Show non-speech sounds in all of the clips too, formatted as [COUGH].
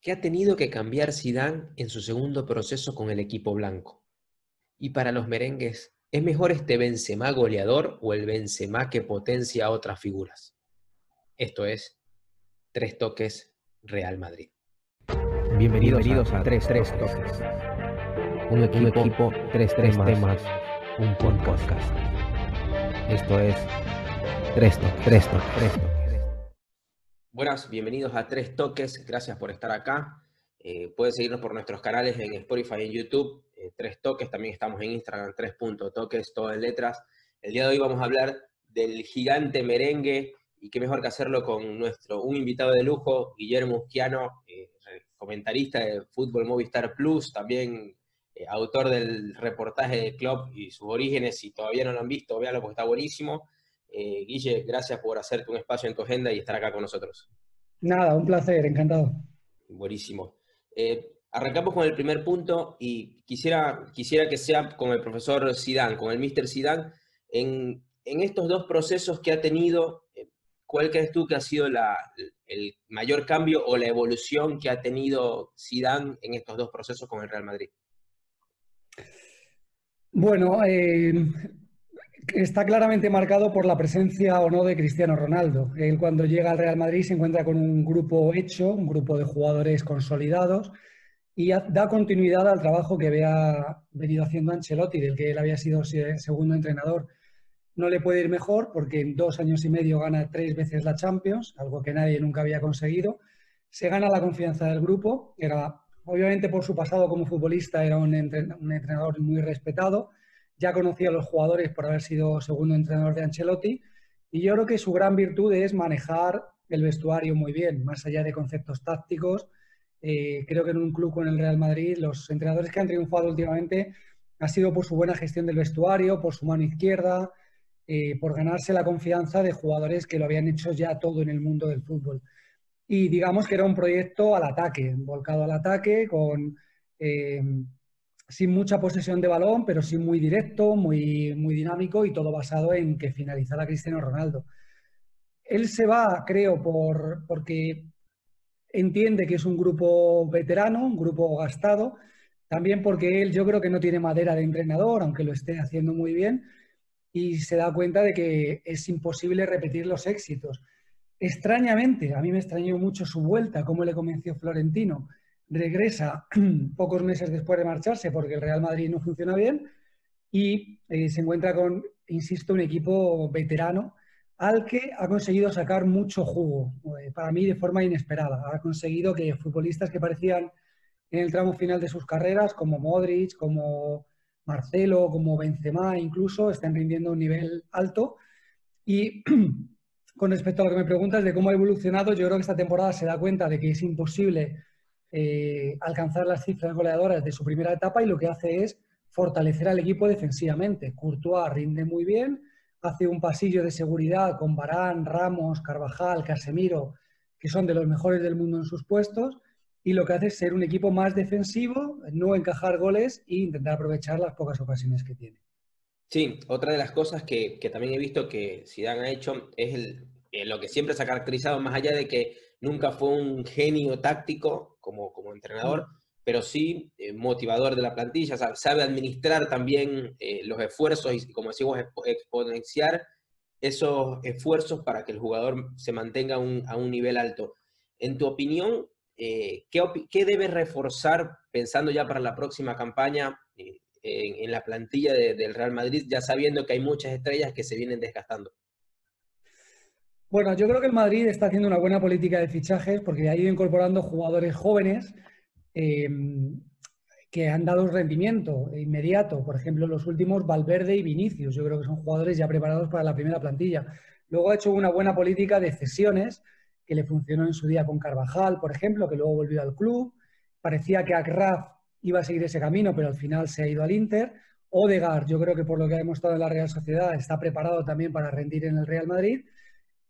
¿qué ha tenido que cambiar Zidane en su segundo proceso con el equipo blanco? Y para los merengues, ¿es mejor este Benzema goleador o el Benzema que potencia a otras figuras? Esto es Tres Toques Real Madrid. Bienvenidos, a, Tres, Tres Toques. Un equipo, Tres, Tres temas, un podcast. Esto es Tres Toques, Tres Toques, Tres Toques. Buenas, bienvenidos a Tres Toques, gracias por estar acá. Eh, pueden seguirnos por nuestros canales en Spotify y en YouTube, eh, Tres Toques, también estamos en Instagram, Tres Toques, todo en letras. El día de hoy vamos a hablar del gigante merengue y qué mejor que hacerlo con nuestro, un invitado de lujo, Guillermo Usquiano, eh, comentarista de Fútbol Movistar Plus, también autor del reportaje de club y sus orígenes, si todavía no lo han visto, véanlo porque está buenísimo. Eh, Guille, gracias por hacerte un espacio en tu agenda y estar acá con nosotros. Nada, un placer, encantado. Buenísimo. Eh, arrancamos con el primer punto y quisiera, quisiera que sea con el profesor Sidán, con el Mr. Sidán. En, estos dos procesos que ha tenido, eh, ¿cuál crees tú que ha sido el mayor cambio o la evolución que ha tenido Sidán en estos dos procesos con el Real Madrid? Bueno, eh, está claramente marcado por la presencia o no de Cristiano Ronaldo. Él cuando llega al Real Madrid se encuentra con un grupo hecho, un grupo de jugadores consolidados y da continuidad al trabajo que había venido haciendo Ancelotti, del que él había sido segundo entrenador. No le puede ir mejor porque en dos años y medio gana tres veces la Champions, algo que nadie nunca había conseguido. Se gana la confianza del grupo, era obviamente por su pasado como futbolista era un entrenador muy respetado, ya conocía a los jugadores por haber sido segundo entrenador de Ancelotti y yo creo que su gran virtud es manejar el vestuario muy bien, más allá de conceptos tácticos. Eh, creo que en un club con el Real Madrid, los entrenadores que han triunfado últimamente ha sido por su buena gestión del vestuario, por su mano izquierda, eh, por ganarse la confianza de jugadores que lo habían hecho ya todo en el mundo del fútbol. Y digamos que era un proyecto al ataque, volcado al ataque, con eh, sin mucha posesión de balón, pero sí muy directo, muy, muy dinámico y todo basado en que finalizara Cristiano Ronaldo. Él se va, creo, por, porque entiende que es un grupo veterano, un grupo gastado, también porque él yo creo que no tiene madera de entrenador, aunque lo esté haciendo muy bien, y se da cuenta de que es imposible repetir los éxitos. Extrañamente, a mí me extrañó mucho su vuelta, cómo le convenció Florentino regresa [CLEARS THROAT] pocos meses después de marcharse porque el Real Madrid no funciona bien y eh, se encuentra con, insisto, un equipo veterano al que ha conseguido sacar mucho jugo, eh, para mí de forma inesperada. Ha conseguido que futbolistas que parecían en el tramo final de sus carreras, como Modric, como Marcelo, como Benzema incluso, estén rindiendo un nivel alto. Y [CLEARS THROAT] con respecto a lo que me preguntas de cómo ha evolucionado, yo creo que esta temporada se da cuenta de que es imposible eh, alcanzar las cifras goleadoras de su primera etapa y lo que hace es fortalecer al equipo defensivamente. Courtois rinde muy bien, hace un pasillo de seguridad con Barán, Ramos, Carvajal, Casemiro, que son de los mejores del mundo en sus puestos, y lo que hace es ser un equipo más defensivo, no encajar goles e intentar aprovechar las pocas ocasiones que tiene. Sí, otra de las cosas que, también he visto que Zidane ha hecho es eh, lo que siempre se ha caracterizado, más allá de que nunca fue un genio táctico como, como entrenador, pero sí eh, motivador de la plantilla, sabe, administrar también eh, los esfuerzos y, como decimos, exponenciar esos esfuerzos para que el jugador se mantenga a un nivel alto. En tu opinión, eh, ¿qué, debe reforzar, pensando ya para la próxima campaña, en, la plantilla del Real Madrid, ya sabiendo que hay muchas estrellas que se vienen desgastando? Bueno, yo creo que el Madrid está haciendo una buena política de fichajes porque ha ido incorporando jugadores jóvenes em, que han dado rendimiento inmediato. Por ejemplo, los últimos Valverde y Vinicius. Yo creo que son jugadores ya preparados para la primera plantilla. Luego ha hecho una buena política de cesiones que le funcionó en su día con Carvajal, por ejemplo, que luego volvió al club. Parecía que Akraf iba a seguir ese camino, pero al final se ha ido al Inter. Odegaard, yo creo que por lo que ha demostrado en la Real Sociedad, está preparado también para rendir en el Real Madrid.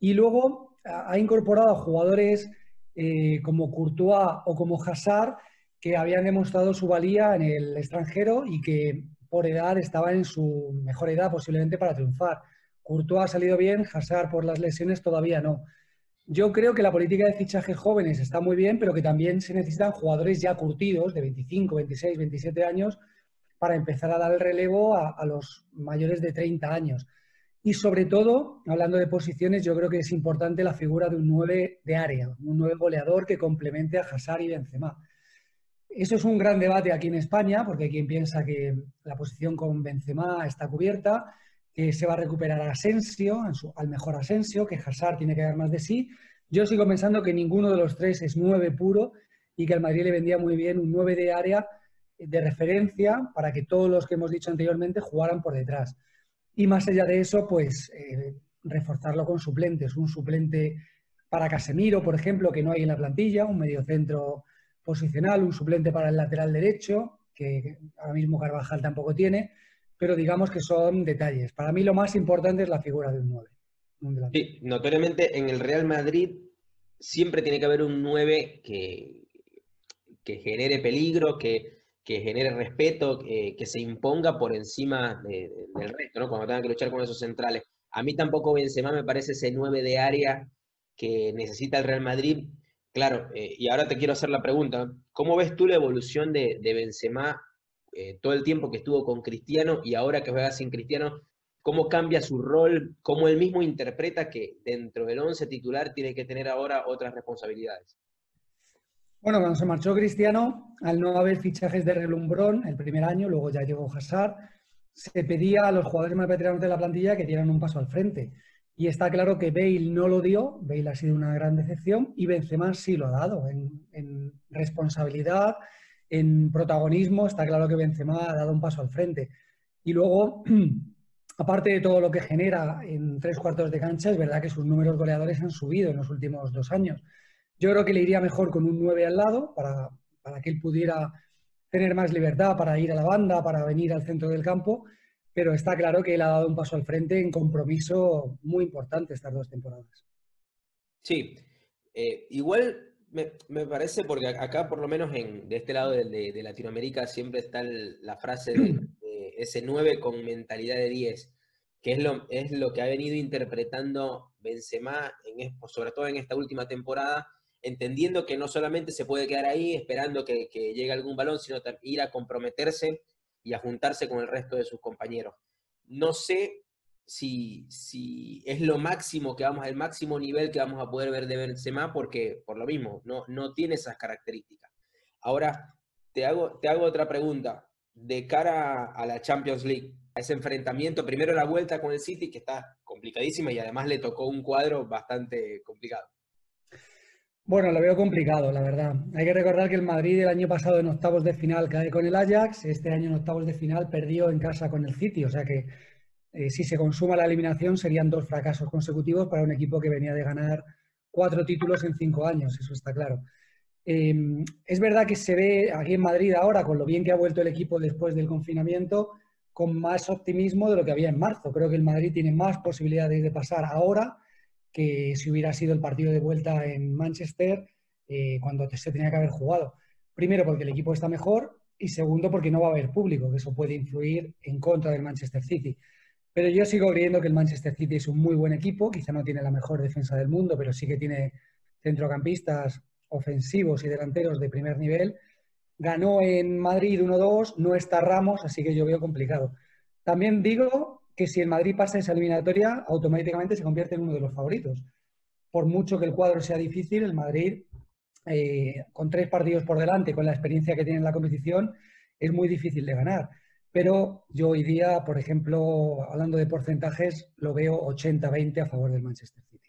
Y luego ha incorporado a jugadores eh, como Courtois o como Hazard que habían demostrado su valía en el extranjero y que por edad estaban en su mejor edad posiblemente para triunfar. Courtois ha salido bien, Hazard por las lesiones todavía no. Yo creo que la política de fichajes jóvenes está muy bien, pero que también se necesitan jugadores ya curtidos de 25, 26, 27 años para empezar a dar el relevo a, a los mayores de 30 años. Y sobre todo, hablando de posiciones, yo creo que es importante la figura de un 9 de área, un 9 goleador que complemente a Hazard y Benzema. Eso es un gran debate aquí en España, porque hay quien piensa que la posición con Benzema está cubierta, que se va a recuperar a Asensio, al mejor Asensio, que Hazard tiene que dar más de sí. Yo sigo pensando que ninguno de los tres es 9 puro y que al Madrid le vendría muy bien un 9 de área de referencia para que todos los que hemos dicho anteriormente jugaran por detrás. Y más allá de eso, pues eh, reforzarlo con suplentes. Un suplente para Casemiro, por ejemplo, que no hay en la plantilla, un mediocentro posicional, un suplente para el lateral derecho, que ahora mismo Carvajal tampoco tiene, pero digamos que son detalles. Para mí lo más importante es la figura de un 9. sí, notoriamente en el Real Madrid siempre tiene que haber un 9 que, que genere peligro, que, que genere respeto, que se imponga por encima del resto, ¿no? Cuando tengan que luchar con esos centrales. A mí tampoco Benzema me parece ese 9 de área que necesita el Real Madrid. Claro, eh, y ahora te quiero hacer la pregunta, ¿cómo ves tú la evolución de, de Benzema eh, todo el tiempo que estuvo con Cristiano y ahora que juega sin Cristiano? ¿Cómo cambia su rol? ¿Cómo él mismo interpreta que dentro del 11 titular tiene que tener ahora otras responsabilidades? Bueno, cuando se marchó Cristiano, al no haber fichajes de relumbrón el primer año, luego ya llegó Hazard, se pedía a los jugadores más veteranos de la plantilla que dieran un paso al frente. Y está claro que Bale no lo dio, Bale ha sido una gran decepción y Benzema sí lo ha dado en, responsabilidad, en protagonismo, está claro que Benzema ha dado un paso al frente. Y luego, [CLEARS THROAT] aparte de todo lo que genera en tres cuartos de cancha, es verdad que sus números goleadores han subido en los últimos dos años. Yo creo que le iría mejor con un 9 al lado para, que él pudiera tener más libertad para ir a la banda, para venir al centro del campo, pero está claro que él ha dado un paso al frente en compromiso muy importante estas dos temporadas. Sí, eh, igual me, parece, porque acá por lo menos en, de este lado de, Latinoamérica siempre está la frase de, [CLEARS THROAT] ese 9 con mentalidad de 10, que es lo, es lo que ha venido interpretando Benzema, en, sobre todo en esta última temporada, entendiendo que no solamente se puede quedar ahí esperando que, llegue algún balón, sino ir a comprometerse y a juntarse con el resto de sus compañeros. No sé si, si es lo máximo que vamos, el máximo nivel que vamos a poder ver de Benzema, porque por lo mismo, no, no tiene esas características. Ahora, te hago, te hago otra pregunta. De cara a la Champions League, a ese enfrentamiento, primero la vuelta con el City, que está complicadísima y además le tocó un cuadro bastante complicado. Bueno, lo veo complicado, la verdad. Hay que recordar que el Madrid el año pasado en octavos de final cae con el Ajax, este año en octavos de final perdió en casa con el City, o sea que eh, si se consuma la eliminación serían dos fracasos consecutivos para un equipo que venía de ganar cuatro títulos en cinco años, eso está claro. Em, es verdad que se ve aquí en Madrid ahora, con lo bien que ha vuelto el equipo después del confinamiento, con más optimismo de lo que había en marzo. Creo que el Madrid tiene más posibilidades de pasar ahora que si hubiera sido el partido de vuelta en Manchester eh, cuando se tenía que haber jugado. Primero porque el equipo está mejor y segundo porque no va a haber público, que eso puede influir en contra del Manchester City. Pero yo sigo creyendo que el Manchester City es un muy buen equipo, quizá no tiene la mejor defensa del mundo, pero sí que tiene centrocampistas ofensivos y delanteros de primer nivel. Ganó en Madrid 1-2, no está Ramos, así que yo veo complicado. También digo que si el Madrid pasa esa eliminatoria, automáticamente se convierte en uno de los favoritos. Por mucho que el cuadro sea difícil, el Madrid, eh, con tres partidos por delante, con la experiencia que tiene en la competición, es muy difícil de ganar. Pero yo hoy día, por ejemplo, hablando de porcentajes, lo veo 80-20 a favor del Manchester City.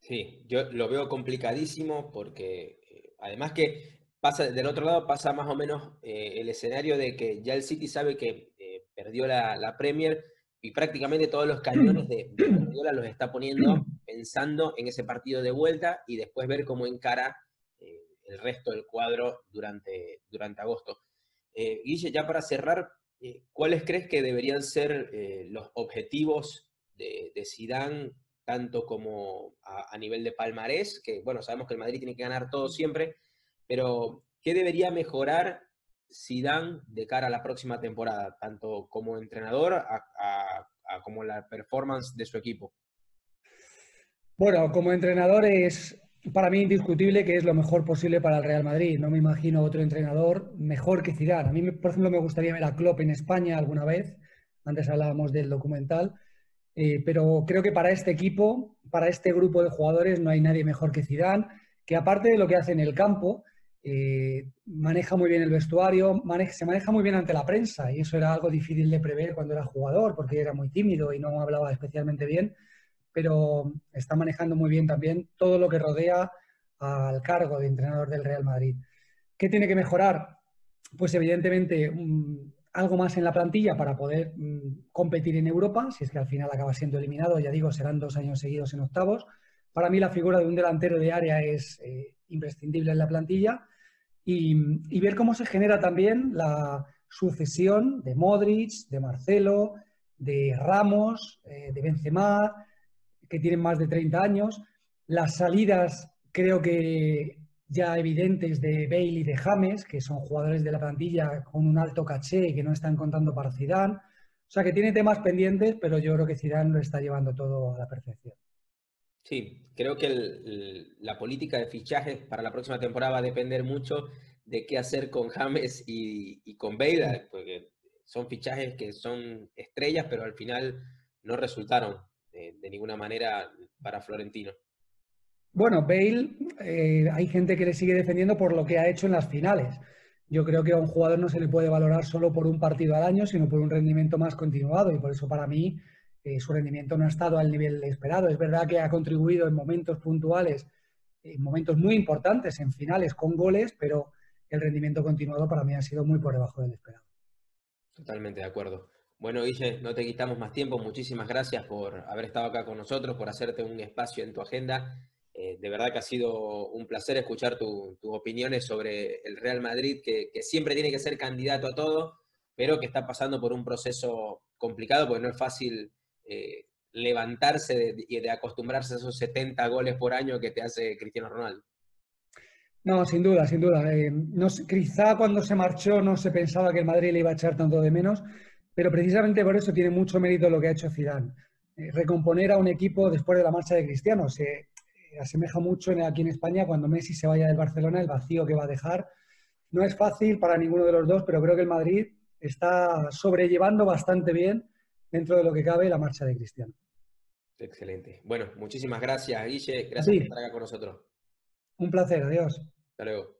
Sí, yo lo veo complicadísimo porque eh, además que pasa del otro lado pasa más o menos eh, el escenario de que ya el City sabe que perdió la, Premier y prácticamente todos los cañones de, Guardiola los está poniendo pensando en ese partido de vuelta y después ver cómo encara eh, el resto del cuadro durante, durante agosto. Eh, Guille, ya para cerrar, eh, ¿cuáles crees que deberían ser los objetivos de, de Zidane, tanto como a, a, nivel de palmarés, que bueno, sabemos que el Madrid tiene que ganar todo siempre, pero ¿qué debería mejorar Zidane de cara a la próxima temporada, tanto como entrenador como la performance de su equipo? Bueno, como entrenador es para mí indiscutible que es lo mejor posible para el Real Madrid. No me imagino otro entrenador mejor que Zidane. A mí, por ejemplo, me gustaría ver a Klopp en España alguna vez. Antes hablábamos del documental. Eh, pero creo que para este equipo, para este grupo de jugadores, no hay nadie mejor que Zidane, que aparte de lo que hace en el campo, eh, maneja muy bien el vestuario, se maneja muy bien ante la prensa y eso era algo difícil de prever cuando era jugador porque era muy tímido y no hablaba especialmente bien, pero está manejando muy bien también todo lo que rodea al cargo de entrenador del Real Madrid. ¿Qué tiene que mejorar? Pues evidentemente algo más en la plantilla para poder mm, competir en Europa, si es que al final acaba siendo eliminado, ya digo, serán dos años seguidos en octavos. Para mí la figura de un delantero de área es eh, imprescindible en la plantilla y, ver cómo se genera también la sucesión de Modric, de Marcelo, de Ramos, eh, de Benzema, que tienen más de 30 años. Las salidas creo que ya evidentes de Bale y de James, que son jugadores de la plantilla con un alto caché y que no están contando para Zidane. O sea que tiene temas pendientes, pero yo creo que Zidane lo está llevando todo a la perfección. Sí, creo que la política de fichajes para la próxima temporada va a depender mucho de qué hacer con James y, con Bale, porque son fichajes que son estrellas, pero al final no resultaron de ninguna manera para Florentino. Bueno, Bale, eh, hay gente que le sigue defendiendo por lo que ha hecho en las finales. Yo creo que a un jugador no se le puede valorar solo por un partido al año, sino por un rendimiento más continuado. Y por eso para mí su rendimiento no ha estado al nivel esperado. Es verdad que ha contribuido en momentos puntuales, en momentos muy importantes, en finales con goles, pero el rendimiento continuado para mí ha sido muy por debajo del esperado. Totalmente de acuerdo. Bueno, Guille, no te quitamos más tiempo. Muchísimas gracias por haber estado acá con nosotros, por hacerte un espacio en tu agenda eh, de verdad que ha sido un placer escuchar tus opiniones sobre el Real Madrid, que, siempre tiene que ser candidato a todo, pero que está pasando por un proceso complicado, porque no es fácil eh, levantarse y de, acostumbrarse a esos 70 goles por año que te hace Cristiano Ronaldo. No, sin duda, sin duda. Eh, quizá cuando se marchó no se pensaba que el Madrid le iba a echar tanto de menos, pero precisamente por eso tiene mucho mérito lo que ha hecho Zidane. recomponer a un equipo después de la marcha de Cristiano. Se, asemeja mucho aquí en España cuando Messi se vaya del Barcelona, el vacío que va a dejar. No es fácil para ninguno de los dos, pero creo que el Madrid está sobrellevando bastante bien dentro de lo que cabe la marcha de Cristiano. Excelente. Bueno, muchísimas gracias, Guille. Gracias por estar acá con nosotros. Un placer, adiós. Hasta luego.